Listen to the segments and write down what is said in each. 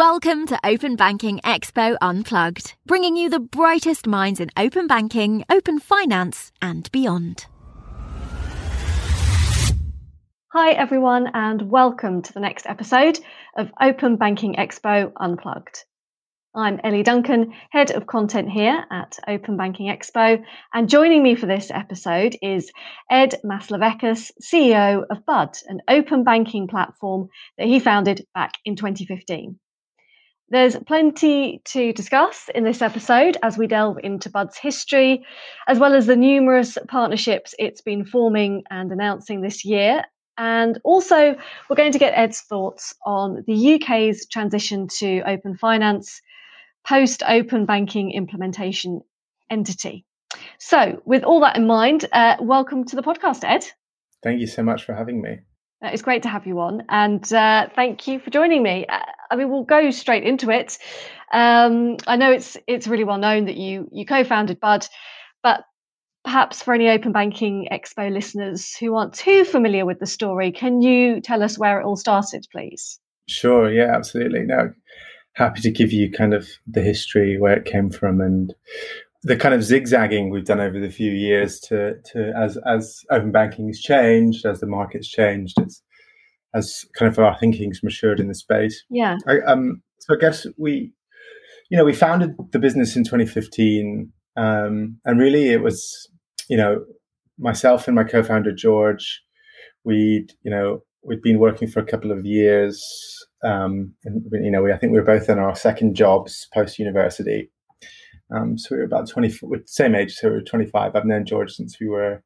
Welcome to Open Banking Expo Unplugged, bringing you the brightest minds in open banking, open finance, and beyond. Hi, everyone, and welcome to the next episode of Open Banking Expo Unplugged. I'm Ellie Duncan, Head of Content here at Open Banking Expo, and joining me for this episode is Ed Maslaveckas, CEO of Bud, an open banking platform that he founded back in 2015. There's plenty to discuss in this episode as we delve into Bud's history, as well as the numerous partnerships it's been forming and announcing this year. And also, we're going to get Ed's thoughts on the UK's transition to open finance post open banking implementation entity. So, with all that in mind, uh, welcome to the podcast, Ed. Thank you so much for having me. It's great to have you on, and uh, thank you for joining me. Uh, I mean, we'll go straight into it. Um, I know it's it's really well known that you you co-founded Bud, but perhaps for any Open Banking Expo listeners who aren't too familiar with the story, can you tell us where it all started, please? Sure. Yeah, absolutely. No, happy to give you kind of the history where it came from and the kind of zigzagging we've done over the few years to to as as open banking has changed, as the market's changed, it's as kind of our thinking's matured in the space. Yeah. I, um. So I guess we, you know, we founded the business in 2015, um, and really it was, you know, myself and my co-founder George, we'd, you know, we'd been working for a couple of years. Um, and you know, we I think we were both in our second jobs post university um, so we were about 20, same age, so we were 25. I've known George since we were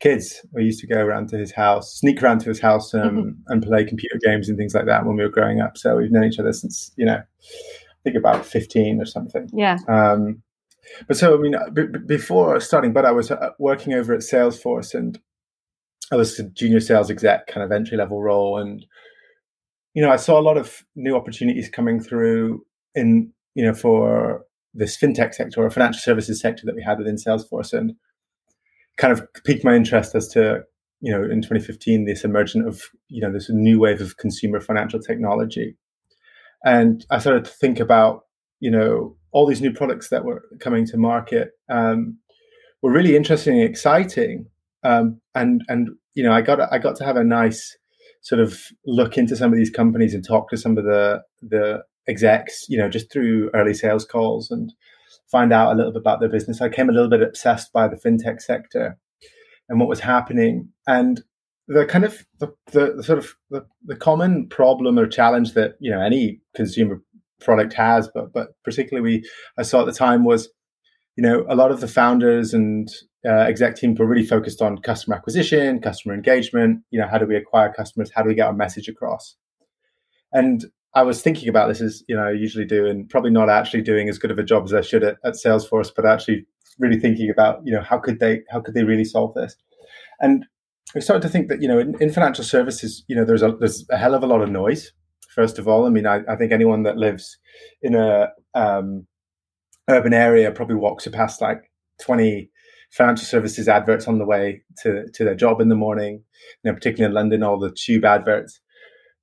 kids. We used to go around to his house, sneak around to his house um, mm-hmm. and play computer games and things like that when we were growing up. So we've known each other since, you know, I think about 15 or something. Yeah. Um, but so, I mean, b- b- before starting, but I was uh, working over at Salesforce and I was a junior sales exec kind of entry level role. And, you know, I saw a lot of new opportunities coming through in, you know, for this fintech sector or financial services sector that we had within Salesforce, and kind of piqued my interest as to you know in 2015 this emergence of you know this new wave of consumer financial technology, and I started to think about you know all these new products that were coming to market um, were really interesting and exciting, um, and and you know I got I got to have a nice sort of look into some of these companies and talk to some of the the execs, you know, just through early sales calls and find out a little bit about their business. I came a little bit obsessed by the fintech sector and what was happening. And the kind of the, the, the sort of the, the common problem or challenge that you know any consumer product has, but but particularly we I saw at the time was, you know, a lot of the founders and uh, exec team were really focused on customer acquisition, customer engagement. You know, how do we acquire customers? How do we get our message across? And I was thinking about this as you know I usually do, and probably not actually doing as good of a job as I should at, at Salesforce, but actually really thinking about you know how could they how could they really solve this, and I started to think that you know in, in financial services you know there's a there's a hell of a lot of noise. First of all, I mean I, I think anyone that lives in a um, urban area probably walks past like twenty financial services adverts on the way to to their job in the morning. You know, particularly in London, all the tube adverts.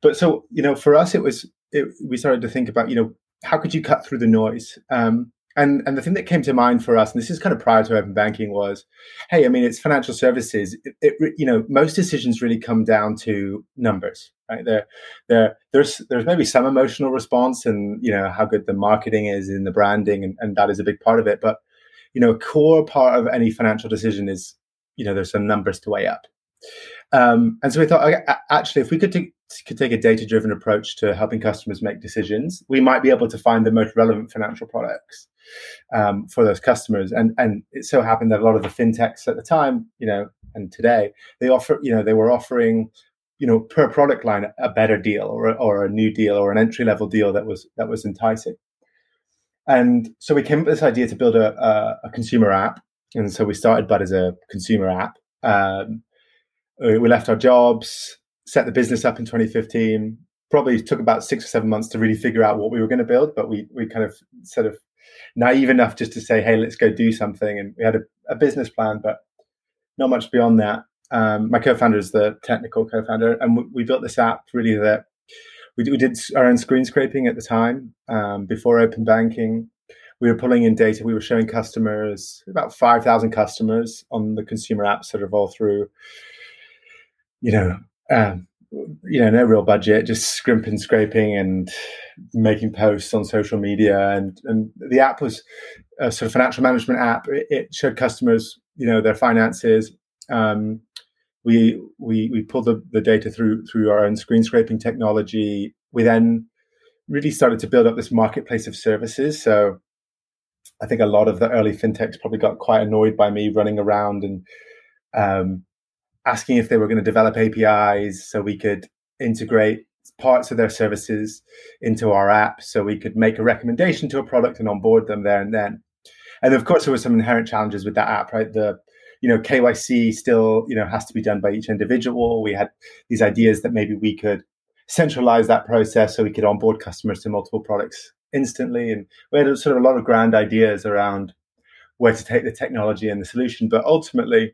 But so you know, for us, it was it, we started to think about, you know, how could you cut through the noise? Um, and and the thing that came to mind for us, and this is kind of prior to open banking, was, hey, I mean, it's financial services. It, it, you know, most decisions really come down to numbers, right? There, there, there's there's maybe some emotional response, and you know how good the marketing is in the branding, and, and that is a big part of it. But you know, a core part of any financial decision is, you know, there's some numbers to weigh up. Um, and so we thought, okay, actually, if we could take, could take a data driven approach to helping customers make decisions, we might be able to find the most relevant financial products um, for those customers. And and it so happened that a lot of the fintechs at the time, you know, and today they offer, you know, they were offering, you know, per product line a better deal or or a new deal or an entry level deal that was that was enticing. And so we came up with this idea to build a, a, a consumer app. And so we started Bud as a consumer app. Um, we left our jobs, set the business up in 2015. Probably took about six or seven months to really figure out what we were going to build, but we we kind of sort of naive enough just to say, "Hey, let's go do something." And we had a, a business plan, but not much beyond that. Um, my co-founder is the technical co-founder, and we, we built this app really that we, we did our own screen scraping at the time um, before open banking. We were pulling in data. We were showing customers about five thousand customers on the consumer apps that all through, you know, um, you know, no real budget, just scrimping, scraping, and making posts on social media. And and the app was a sort of financial management app. It, it showed customers, you know, their finances. Um, we we we pulled the, the data through through our own screen scraping technology. We then really started to build up this marketplace of services. So I think a lot of the early fintechs probably got quite annoyed by me running around and um, asking if they were going to develop APIs so we could integrate parts of their services into our app so we could make a recommendation to a product and onboard them there and then. And of course, there were some inherent challenges with that app, right? The you know KYC still you know has to be done by each individual. We had these ideas that maybe we could centralize that process so we could onboard customers to multiple products instantly, and we had sort of a lot of grand ideas around where to take the technology and the solution. But ultimately,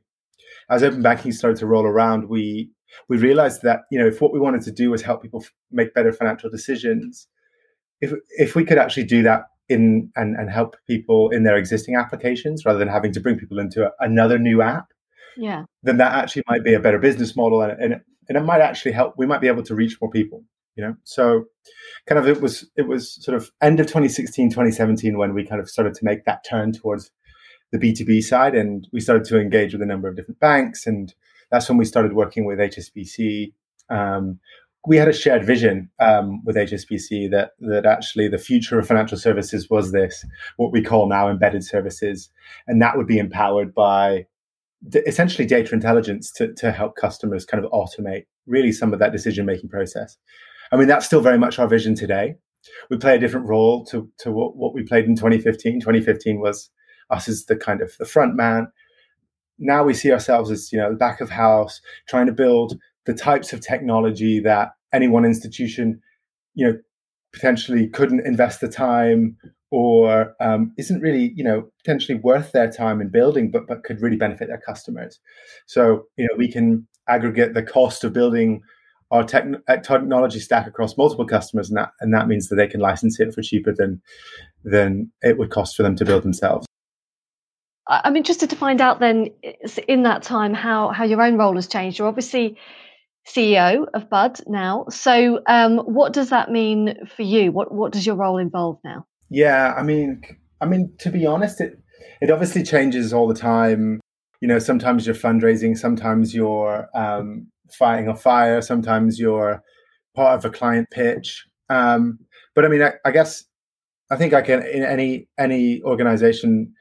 as open banking started to roll around, we we realized that you know if what we wanted to do was help people f- make better financial decisions, if if we could actually do that in and, and help people in their existing applications rather than having to bring people into a, another new app, yeah, then that actually might be a better business model and, and and it might actually help. We might be able to reach more people. You know, so kind of it was it was sort of end of 2016 2017 when we kind of started to make that turn towards the B2B side. And we started to engage with a number of different banks. And that's when we started working with HSBC. Um, we had a shared vision um, with HSBC that that actually the future of financial services was this, what we call now embedded services, and that would be empowered by d- essentially data intelligence to to help customers kind of automate really some of that decision making process. I mean, that's still very much our vision today. We play a different role to to what, what we played in 2015. 2015 was us as the kind of the front man. Now we see ourselves as you know the back of house, trying to build the types of technology that any one institution, you know, potentially couldn't invest the time or um, isn't really you know potentially worth their time in building, but but could really benefit their customers. So you know we can aggregate the cost of building our technology stack across multiple customers, and that and that means that they can license it for cheaper than than it would cost for them to build themselves. I'm interested to find out then in that time how how your own role has changed. You're obviously CEO of Bud now. So um, what does that mean for you? What what does your role involve now? Yeah, I mean, I mean to be honest, it it obviously changes all the time. You know, sometimes you're fundraising, sometimes you're um, fighting a fire, sometimes you're part of a client pitch. Um, but I mean, I, I guess I think I can in any any organization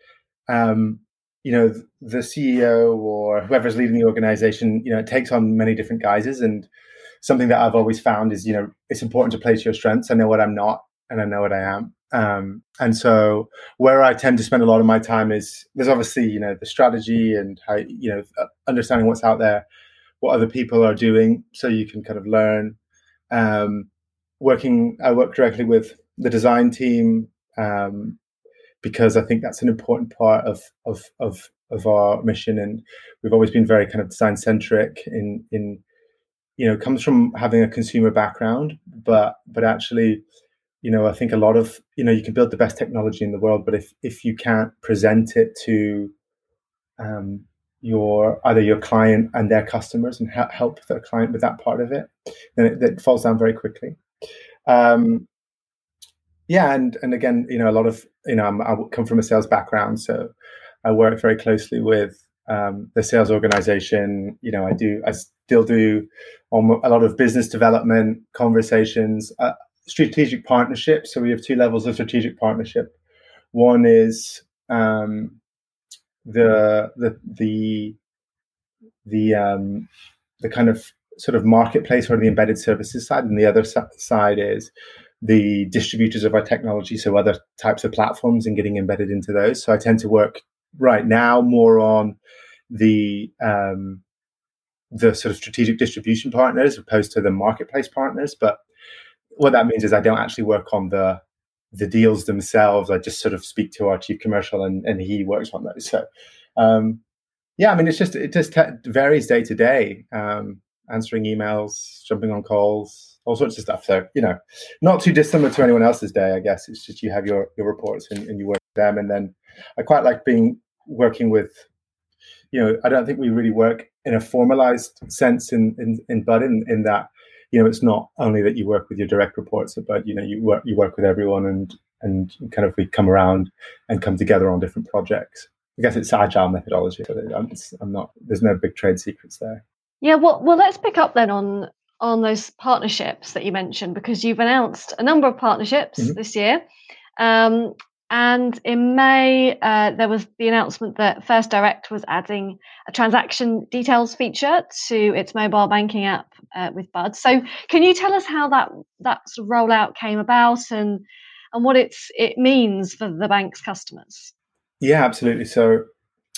um, you know, the CEO or whoever's leading the organization, you know, it takes on many different guises. And something that I've always found is, you know, it's important to play to your strengths. I know what I'm not and I know what I am. Um, and so where I tend to spend a lot of my time is there's obviously, you know, the strategy and how, you know, uh, understanding what's out there, what other people are doing so you can kind of learn. Um, working, I work directly with the design team, um, because I think that's an important part of of of of our mission, and we've always been very kind of design centric. In in you know, comes from having a consumer background, but but actually, you know, I think a lot of you know you can build the best technology in the world, but if if you can't present it to um, your either your client and their customers and ha- help the client with that part of it, then it, it falls down very quickly. Um, yeah, and and again, you know, a lot of you know, I'm, i come from a sales background, so I work very closely with um, the sales organization. You know, I do, I still do on a lot of business development conversations, uh, strategic partnerships. So we have two levels of strategic partnership. One is um, the the the the um, the kind of sort of marketplace or the embedded services side, and the other side is the distributors of our technology, so other types of platforms, and getting embedded into those. So I tend to work right now more on the um, the sort of strategic distribution partners opposed to the marketplace partners. But what that means is I don't actually work on the the deals themselves. I just sort of speak to our chief commercial, and, and he works on those. So um, yeah, I mean, it's just it just varies day to day. Um, answering emails, jumping on calls, all sorts of stuff. So you know, not too dissimilar to anyone else's day, I guess. It's just you have your your reports and, and you work them, and then I quite like being working with. You know, I don't think we really work in a formalized sense in in, in Bud in, in that you know it's not only that you work with your direct reports, but you know you work you work with everyone and and kind of we come around and come together on different projects. I guess it's agile methodology. I'm, I'm not. There's no big trade secrets there. Yeah, well, well, let's pick up then on on those partnerships that you mentioned because you've announced a number of partnerships mm-hmm. this year. Um, and in May, uh, there was the announcement that First Direct was adding a transaction details feature to its mobile banking app uh, with Bud. So, can you tell us how that that sort of rollout came about and and what it's it means for the bank's customers? Yeah, absolutely. So,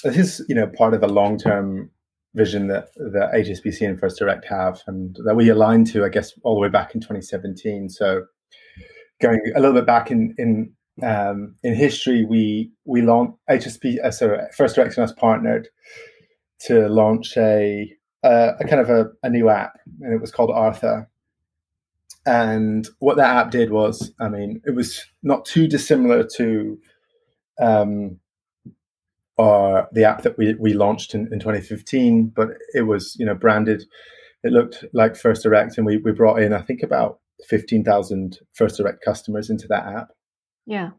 this is you know part of a long term vision that that HSBC and First Direct have, and that we aligned to, I guess, all the way back in 2017. So, going a little bit back in in um, in history, we we launched HSP, uh, sorry, First Direct and us partnered to launch a uh, a kind of a, a new app, and it was called Arthur. And what that app did was, I mean, it was not too dissimilar to um, uh, the app that we, we launched in, in 2015, but it was you know branded. It looked like First Direct, and we, we brought in I think about 15,000 First Direct customers into that app. Yeah.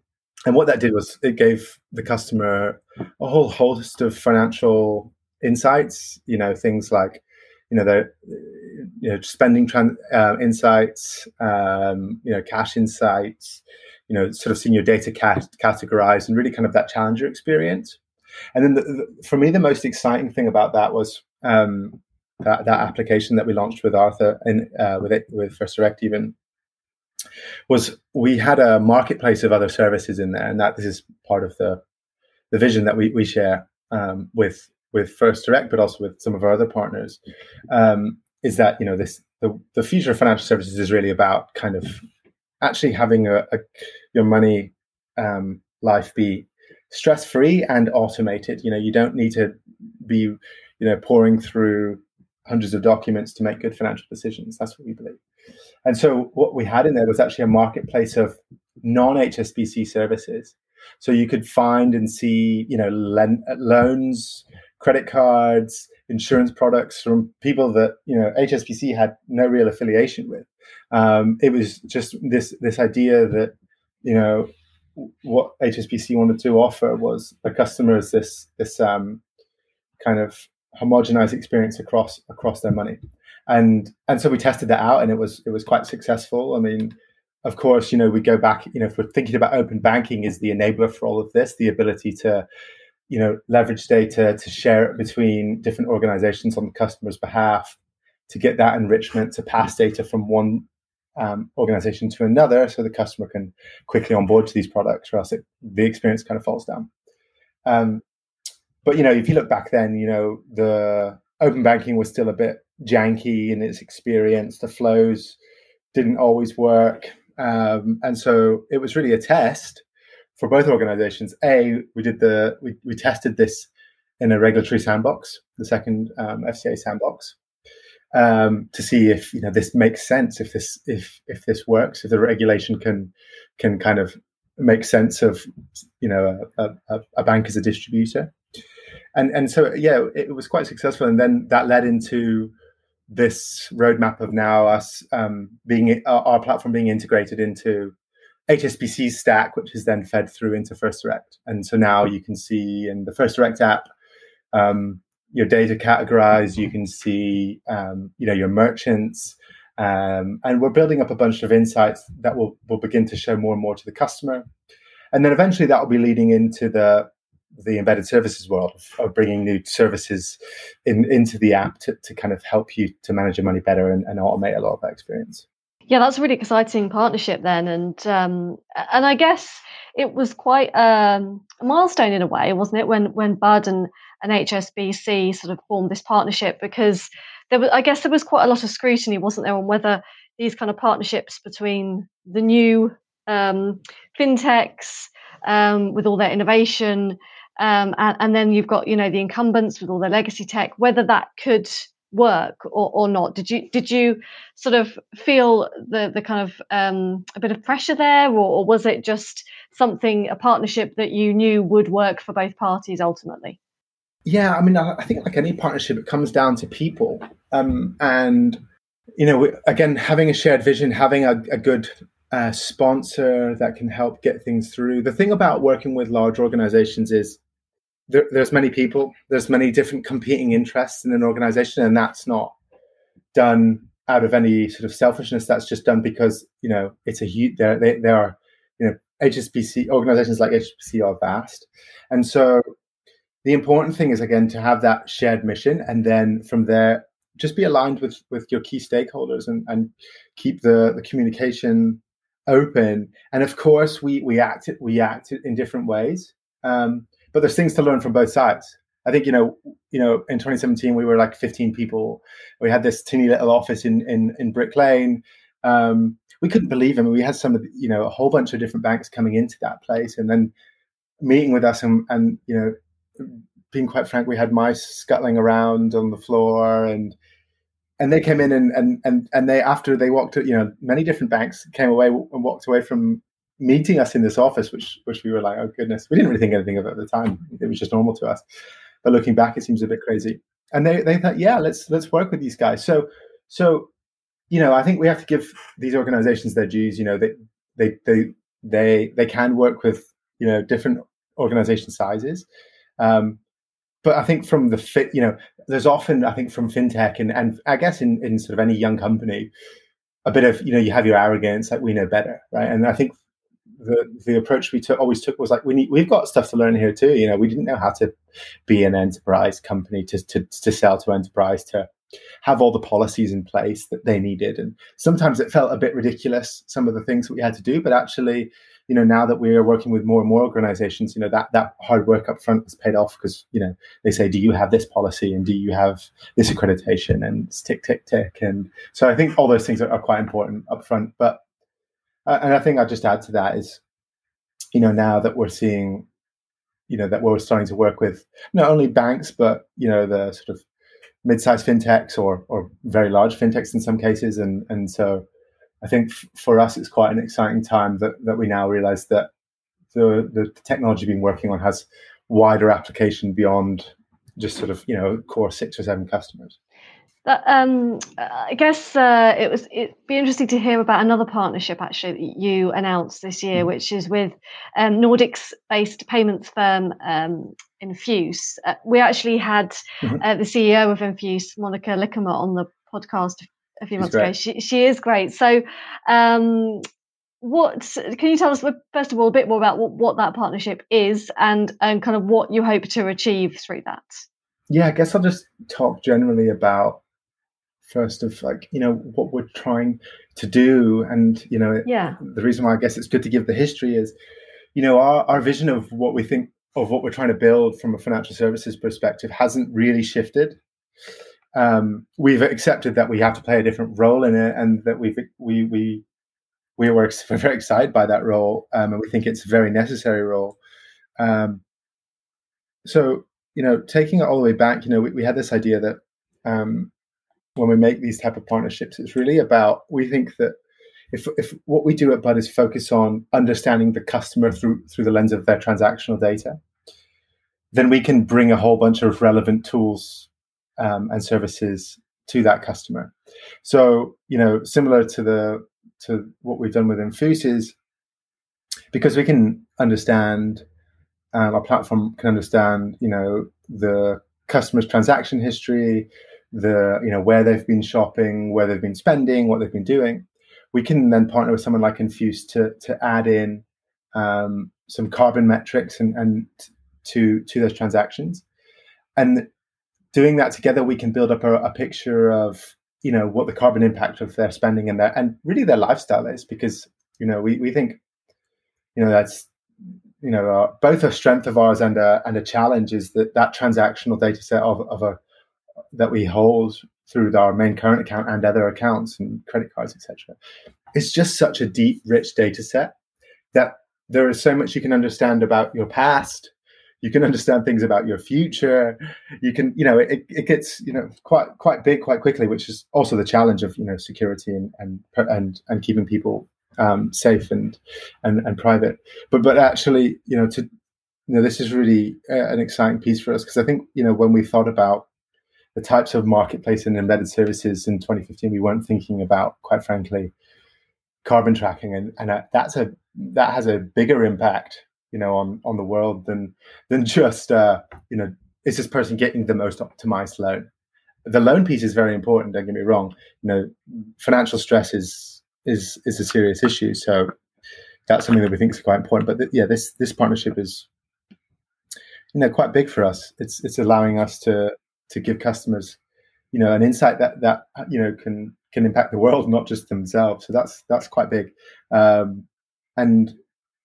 And what that did was it gave the customer a whole host of financial insights. You know things like you know the you know spending trans, uh, insights, um, you know cash insights, you know sort of seeing your data cat- categorized and really kind of that challenger experience. And then the, the, for me, the most exciting thing about that was um, that, that application that we launched with Arthur and uh, with it, with First Direct even was we had a marketplace of other services in there, and that this is part of the the vision that we we share um, with with First Direct, but also with some of our other partners. Um, is that you know this the the future of financial services is really about kind of actually having a, a your money um, life be stress free and automated. You know, you don't need to be, you know, pouring through hundreds of documents to make good financial decisions. That's what we believe. And so what we had in there was actually a marketplace of non-HSBC services. So you could find and see, you know, loans, credit cards, insurance products from people that you know HSBC had no real affiliation with. Um, it was just this this idea that you know what HSBC wanted to offer was the customers this this um, kind of homogenized experience across across their money, and and so we tested that out, and it was it was quite successful. I mean, of course, you know we go back. You know, if we're thinking about open banking is the enabler for all of this, the ability to you know leverage data to share it between different organizations on the customer's behalf to get that enrichment to pass data from one um, organization to another so the customer can quickly onboard to these products or else it, the experience kind of falls down. Um, but you know if you look back then you know the open banking was still a bit janky in its experience. The flows didn't always work. Um, and so it was really a test for both organizations. A we did the we, we tested this in a regulatory sandbox the second um, fca sandbox um, to see if you know this makes sense, if this if if this works, if the regulation can can kind of make sense of you know a, a, a bank as a distributor, and and so yeah, it was quite successful, and then that led into this roadmap of now us um, being our platform being integrated into HSBC's stack, which is then fed through into First Direct, and so now you can see in the First Direct app. Um, your data categorized. You can see, um, you know, your merchants, um, and we're building up a bunch of insights that will will begin to show more and more to the customer, and then eventually that will be leading into the the embedded services world of, bringing new services in, into the app to, to kind of help you to manage your money better and, and automate a lot of that experience. Yeah, that's a really exciting partnership then, and um, and I guess it was quite um, a milestone in a way, wasn't it? When when Bud and, and HSBC sort of formed this partnership because there was, I guess, there was quite a lot of scrutiny, wasn't there, on whether these kind of partnerships between the new um, fintechs um, with all their innovation, um, and, and, then you've got you know the incumbents with all their legacy tech, whether that could work or, or not? Did you did you sort of feel the the kind of um, a bit of pressure there, or, or was it just something a partnership that you knew would work for both parties ultimately? Yeah, I mean, I think like any partnership, it comes down to people, um, and you know, again, having a shared vision, having a, a good uh, sponsor that can help get things through. The thing about working with large organizations is there, there's many people, there's many different competing interests in an organization, and that's not done out of any sort of selfishness. That's just done because you know it's a huge. There, they, there are you know HSBC organizations like HSBC are vast, and so the important thing is again to have that shared mission, and then from there just be aligned with with your key stakeholders and and keep the the communication open. And of course, we we act we act in different ways. Um, but there's things to learn from both sides. I think you know, you know, in 2017 we were like 15 people. We had this teeny little office in in, in Brick Lane. Um, we couldn't believe him. We had some of you know a whole bunch of different banks coming into that place, and then meeting with us, and and you know, being quite frank, we had mice scuttling around on the floor, and and they came in and and and and they after they walked, you know, many different banks came away and walked away from meeting us in this office, which which we were like, oh goodness, we didn't really think anything of it at the time. It was just normal to us. But looking back, it seems a bit crazy. And they they thought, yeah, let's let's work with these guys. So so you know, I think we have to give these organizations their dues. You know, they they they they they can work with you know different organization sizes. Um, but I think from the fit, you know, there's often I think from fintech and and I guess in in sort of any young company, a bit of you know you have your arrogance like we know better, right? And I think the the approach we took always took was like we need we've got stuff to learn here too. You know, we didn't know how to be an enterprise company to to to sell to enterprise to have all the policies in place that they needed, and sometimes it felt a bit ridiculous some of the things that we had to do, but actually. You know, now that we are working with more and more organizations, you know that that hard work up front has paid off because you know they say, "Do you have this policy and do you have this accreditation?" and tick tick tick, and so I think all those things are, are quite important up front. But Uh, and I think I'll just add to that is, you know, now that we're seeing, you know, that we're starting to work with not only banks, but, you know, the sort of mid-sized fintechs or, or very large fintechs in some cases. And, and so I think f- for us, it's quite an exciting time that, that we now realize that the, the technology we've been working on has wider application beyond just sort of, you know, core six or seven customers. That, um, I guess uh, it was it'd be interesting to hear about another partnership actually that you announced this year, mm. which is with um, Nordics-based payments firm um, Enfuce. Uh, we actually had mm-hmm. uh, the CEO of Enfuce, Monika Liikamaa, on the podcast a few months ago. She she is great. So, um, what can you tell us first of all a bit more about what, what that partnership is and and kind of what you hope to achieve through that? Yeah, I guess I'll just talk generally about first of like you know what we're trying to do. And you know yeah. the reason why i guess it's good to give the history is you know our, our vision of what we think of what we're trying to build from a financial services perspective hasn't really shifted. Um, we've accepted that we have to play a different role in it and that we've we we we were very excited by that role um, and we think it's a very necessary role. Um, so you know taking it all the way back you know we, we had this idea that um, when we make these type of partnerships it's really about we think that if, if what we do at bud is focus on understanding the customer through through the lens of their transactional data then we can bring a whole bunch of relevant tools um, and services to that customer. So you know similar to the to what we've done with enfuce is because we can understand um, our platform can understand you know the customer's transaction history the you know where they've been shopping, where they've been spending, what they've been doing. We can then partner with someone like Enfuce to to add in um, some carbon metrics and, and to to those transactions, and doing that together, we can build up a, a picture of you know what the carbon impact of their spending and their and really their lifestyle is because you know we we think you know that's you know uh, both a strength of ours and a and a challenge is that that transactional data set of, of a that we hold through our main current account and other accounts and credit cards, etc. It's just such a deep, rich data set that there is so much you can understand about your past, you can understand things about your future. You can you know it, it gets you know quite quite big quite quickly which is also the challenge of you know security and and and, and keeping people um, safe and, and and private. But but actually you know to you know this is really uh, an exciting piece for us because i think you know when we thought about the types of marketplace and embedded services in 2015 we weren't thinking about quite frankly carbon tracking. And and that's a that has a bigger impact you know on on the world than than just uh, you know is this person getting the most optimized loan? The loan piece is very important don't get me wrong. You know financial stress is is is a serious issue. So that's something that we think is quite important. But th- yeah this this partnership is you know quite big for us. It's it's allowing us to to give customers you know an insight that that you know can can impact the world not just themselves so that's that's quite big um, and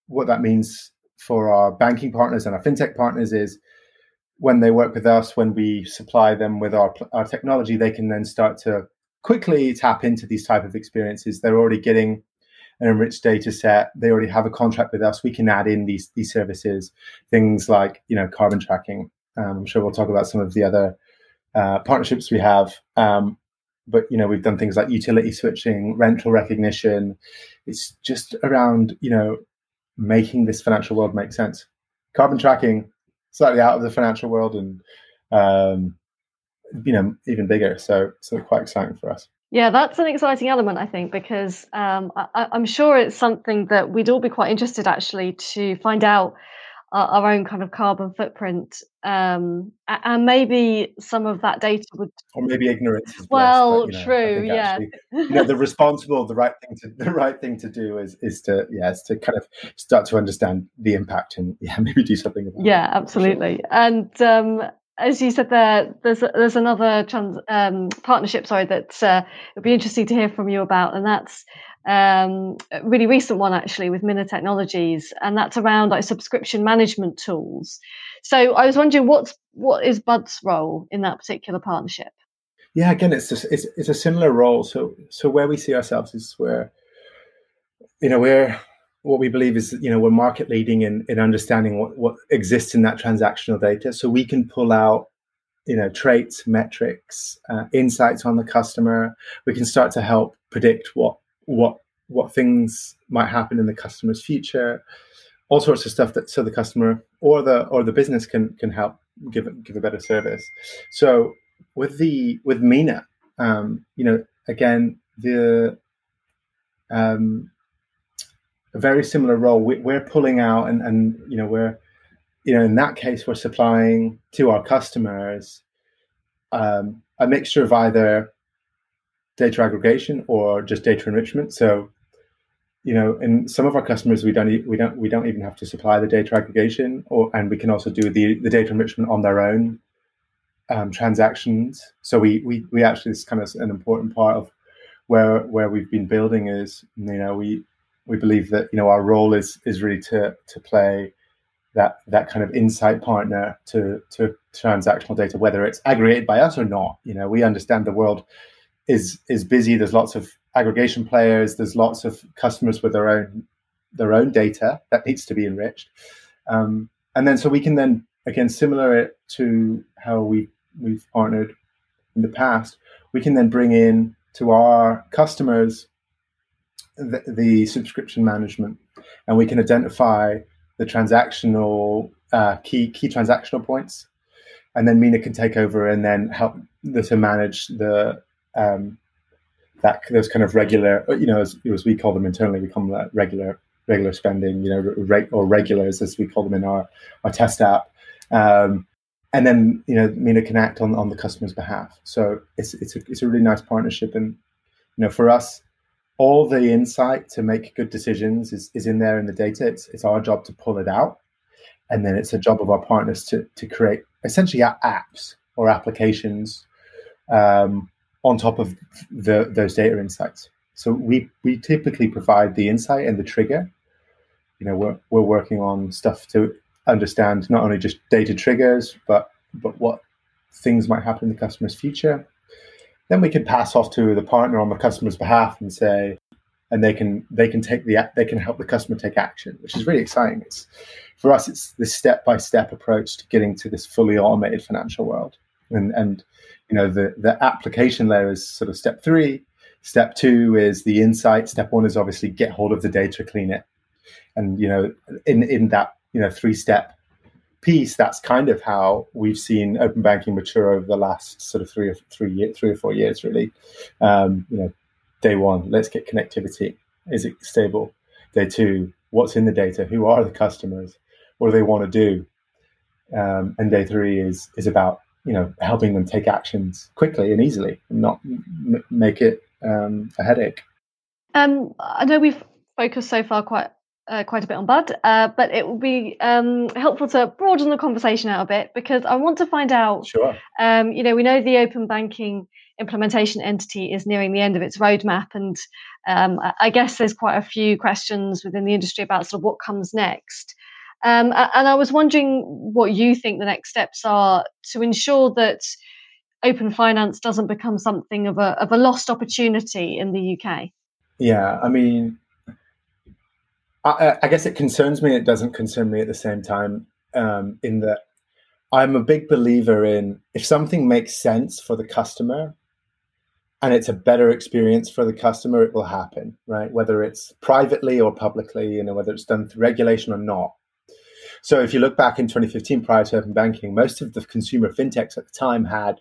what that means for our banking partners and our fintech partners is when they work with us, when we supply them with our, our technology, they can then start to quickly tap into these type of experiences. They're already getting an enriched data set. They already have a contract with us. We can add in these these services, things like you know carbon tracking. Um, I'm sure we'll talk about some of the other uh, partnerships we have. Um, but you know we've done things like utility switching, rental recognition. It's just around you know making this financial world make sense. Carbon tracking, slightly out of the financial world, and um, you know even bigger. So so quite exciting for us. Yeah, that's an exciting element, I think, because um, I, am sure it's something that we'd all be quite interested actually to find out our, our own kind of carbon footprint, um, and maybe some of that data would, or maybe ignorance. well, but, you know, true, yeah. Actually, you know, the responsible, the right thing to the right thing to do is is to yeah, is to kind of start to understand the impact and yeah, maybe do something about yeah, it. Yeah, absolutely, sure. and. Um, as you said there, there's there's another trans, um, partnership, sorry, that uh, it would be interesting to hear from you about, and that's um, really recent one actually with Minna Technologies, and that's around like subscription management tools. So I was wondering what's what is Bud's role in that particular partnership? Yeah, again, it's just, it's it's a similar role. So so where we see ourselves is where you know we're what we believe is you know we're market leading in in understanding what what exists in that transactional data, so we can pull out you know traits, metrics, uh, insights on the customer. We can start to help predict what what what things might happen in the customer's future, all sorts of stuff that so the customer or the or the business can can help give give a better service. So with the with Minna, um, you know, again the um, a very similar role. We, we're pulling out and and you know we're you know in that case we're supplying to our customers um, a mixture of either data aggregation or just data enrichment. So, you know, in some of our customers, we don't we don't we don't even have to supply the data aggregation, or and we can also do the the data enrichment on their own um, transactions. So we we we actually it's kind of an important part of where where we've been building is you know we we believe that you know our role is is really to to play that that kind of insight partner to to transactional data, whether it's aggregated by us or not. You know, we understand the world is is busy. There's lots of aggregation players. There's lots of customers with their own their own data that needs to be enriched. Um, and then so we can then again similar to how we we've partnered in the past. We can then bring in to our customers the, the subscription management, and we can identify the transactional uh, key key transactional points, and then Minna can take over and then help to manage the um, that those kind of regular, you know, as, as, we call them internally, we call them regular regular spending, you know, reg, or regulars as we call them in our our test app. Um, and then you know Minna can act on, on the customer's behalf. So it's it's a, it's a really nice partnership, and you know for us, all the insight to make good decisions is, is in there in the data. It's it's our job to pull it out, and then it's a job of our partners to to create essentially apps or applications um, on top of the, those data insights. So we we typically provide the insight and the trigger. You know, we're we're working on stuff to understand not only just data triggers, but but what things might happen in the customer's future. Then we can pass off to the partner on the customer's behalf and say, and they can they can take the they can help the customer take action, which is really exciting. It's for us, it's this step by step approach to getting to this fully automated financial world, and and you know the the application layer is sort of step three. Step two is the insight. Step one is obviously get hold of the data, clean it, and you know in in that you know three step piece, that's kind of how we've seen open banking mature over the last sort of three or three year, three or four years, really. Um, you know, day one, let's get connectivity. Is it stable? Day two, what's in the data? Who are the customers? What do they want to do? Um, and day three is is about you know helping them take actions quickly and easily, and not m- make it um, a headache. Um, I know we've focused so far quite uh, quite a bit on Bud, uh, but it will be um, helpful to broaden the conversation out a bit because I want to find out. Sure. Um, you know, we know the open banking implementation entity is nearing the end of its roadmap, and um, I guess there's quite a few questions within the industry about sort of what comes next. Um, and I was wondering what you think the next steps are to ensure that open finance doesn't become something of a of a lost opportunity in the UK. Yeah, I mean, I, I, guess it concerns me. It doesn't concern me at the same time. Um, in that, I'm a big believer in if something makes sense for the customer, and it's a better experience for the customer, it will happen, right? Whether it's privately or publicly, you know, whether it's done through regulation or not. So if you look back in 2015, prior to open banking, most of the consumer fintechs at the time had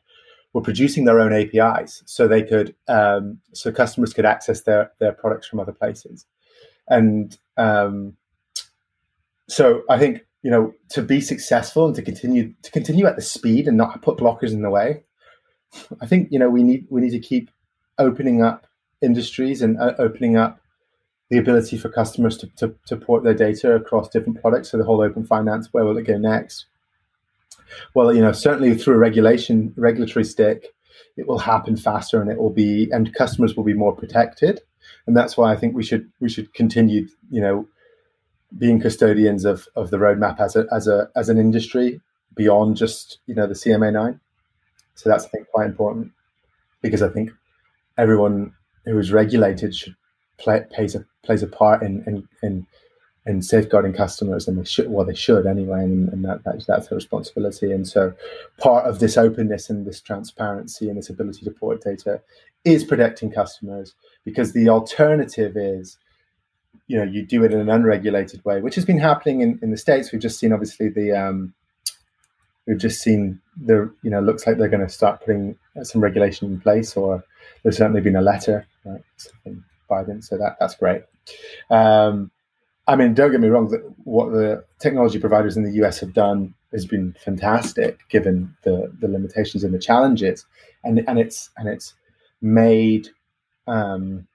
were producing their own APIs, so they could um, so customers could access their their products from other places and um, so I think you know to be successful and to continue to continue at the speed and not put blockers in the way. I think you know we need we need to keep opening up industries and uh, opening up the ability for customers to, to, to port their data across different products. So the whole open finance, where will it go next? Well, you know, certainly through a regulation, regulatory stick, it will happen faster and it will be, and customers will be more protected and that's why I think we should we should continue, you know, being custodians of of the roadmap as a as a as an industry beyond just you know the CMA nine. So that's I think quite important because I think everyone who is regulated should play plays a plays a part in in in, in safeguarding customers, and they should well they should anyway, and, and that, that that's a responsibility. And so part of this openness and this transparency and this ability to port data is protecting customers because the alternative is you know you do it in an unregulated way which has been happening in, in the states we've just seen obviously the um, we've just seen the you know looks like they're going to start putting some regulation in place or there's certainly been a letter right, from biden so that that's great um, i mean don't get me wrong that what the technology providers in the us have done has been fantastic given the the limitations and the challenges and and it's and it's made um,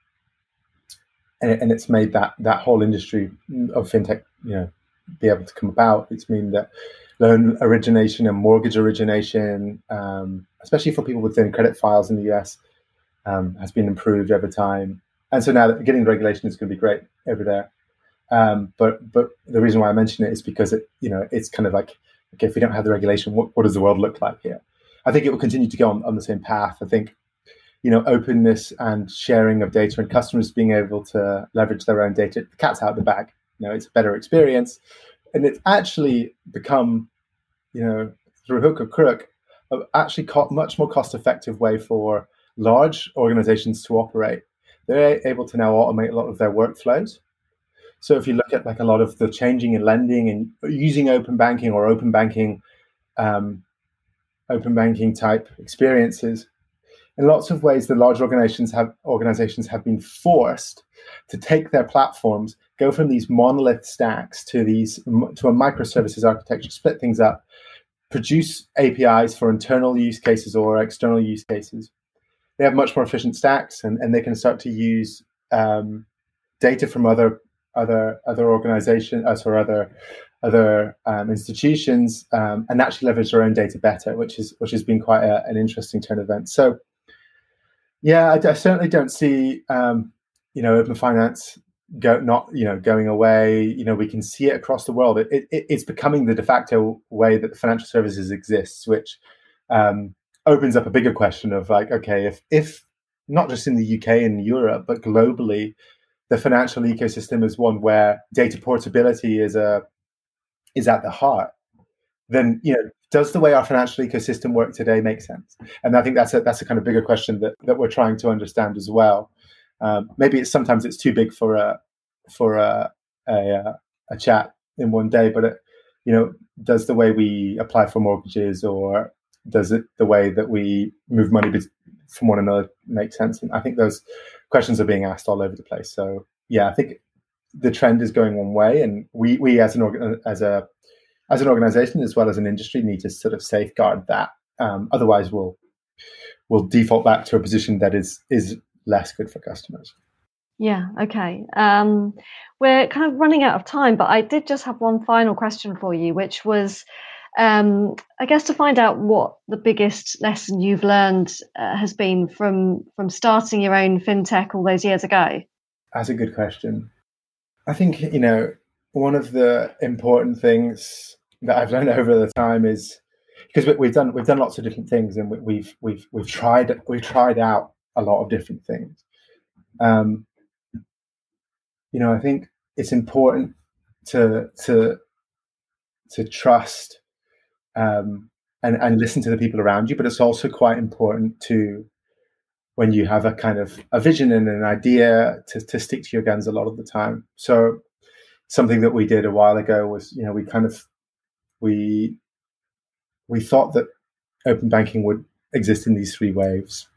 and, and it's made that that whole industry of fintech, you know, be able to come about. It's mean that loan origination and mortgage origination, um, especially for people with thin credit files in the US, um, has been improved over time. And so now getting the regulation is going to be great over there. Um, but but the reason why I mention it is because it you know it's kind of like okay if we don't have the regulation, what, what does the world look like here? I think it will continue to go on, on the same path. I think you know openness and sharing of data and customers being able to leverage their own data the cat's out of the bag you know it's a better experience and it's actually become you know through hook or crook a actually much more cost effective way for large organizations to operate they're able to now automate a lot of their workflows so if you look at like a lot of the changing in lending and using open banking or open banking um, open banking type experiences in lots of ways, the large organizations have organizations have been forced to take their platforms, go from these monolith stacks to these to a microservices architecture, split things up, produce APIs for internal use cases or external use cases. They have much more efficient stacks, and, and they can start to use um, data from other other other organizations uh, or other other um, institutions um, and actually leverage their own data better, which is which has been quite a, an interesting turn of events. So yeah, I, I certainly don't see um, you know open finance go not you know going away. You know we can see it across the world. It, it, it's becoming the de facto way that the financial services exists, which um, opens up a bigger question of like, okay, if if not just in the UK and Europe, but globally, the financial ecosystem is one where data portability is a is at the heart, then you know does the way our financial ecosystem work today make sense? And I think that's a that's a kind of bigger question that that we're trying to understand as well. Um, maybe it's sometimes it's too big for a for a a, a chat in one day, but it, you know, does the way we apply for mortgages or does it the way that we move money from one another make sense? And I think those questions are being asked all over the place. So yeah, I think the trend is going one way, and we we as an as a as an organization as well as an industry need to sort of safeguard that. Um, otherwise, we'll we'll default back to a position that is is less good for customers. Yeah, okay. Um, we're kind of running out of time, but I did just have one final question for you, which was, um, I guess, to find out what the biggest lesson you've learned uh, has been from from starting your own fintech all those years ago. That's a good question. I think you know one of the important things that I've learned over the time is because we've done we've done lots of different things and we've we've we've tried we've tried out a lot of different things. Um, you know, I think it's important to to to trust um, and and listen to the people around you, but it's also quite important to when you have a kind of a vision and an idea to to stick to your guns a lot of the time. So something that we did a while ago was, you know, we kind of we we thought that open banking would exist in these three waves.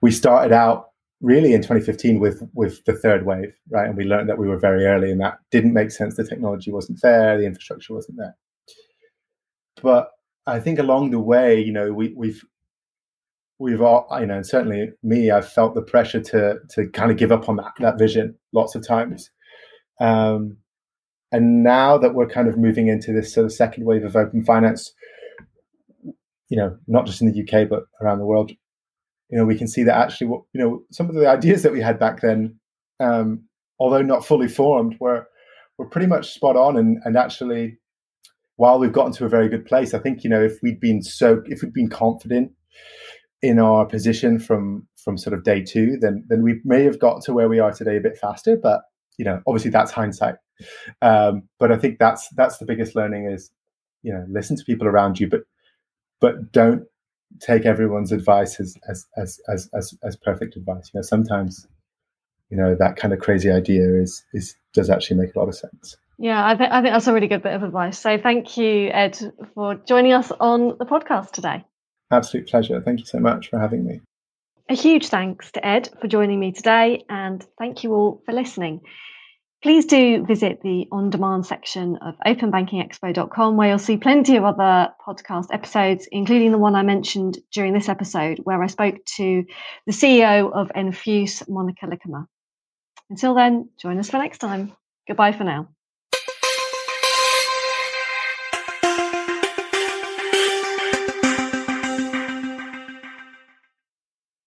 We started out really in 2015 with with the third wave, right? And we learned that we were very early, and that didn't make sense. The technology wasn't there, the infrastructure wasn't there. But I think along the way, you know, we, we've we've all, you know, certainly me, I've felt the pressure to to kind of give up on that that vision lots of times. Um, and now that we're kind of moving into this sort of second wave of open finance, you know, not just in the UK but around the world, you know, we can see that actually, what you know, some of the ideas that we had back then, um, although not fully formed, were were pretty much spot on. And and actually, while we've gotten to a very good place, I think you know, if we'd been so, if we'd been confident in our position from from sort of day two, then then we may have got to where we are today a bit faster. But you know, obviously that's hindsight. Um, but I think that's that's the biggest learning is, you know, listen to people around you, but but don't take everyone's advice as as as as as, as perfect advice. You know, sometimes you know that kind of crazy idea is is does actually make a lot of sense. Yeah, I think I think that's a really good bit of advice. So thank you, Ed, for joining us on the podcast today. Absolute pleasure. Thank you so much for having me. A huge thanks to Ed for joining me today, and thank you all for listening. Please do visit the on demand section of openbankingexpo.com where you'll see plenty of other podcast episodes, including the one I mentioned during this episode, where I spoke to the CEO of Enfuce, Monika Liikamaa. Until then, join us for next time. Goodbye for now.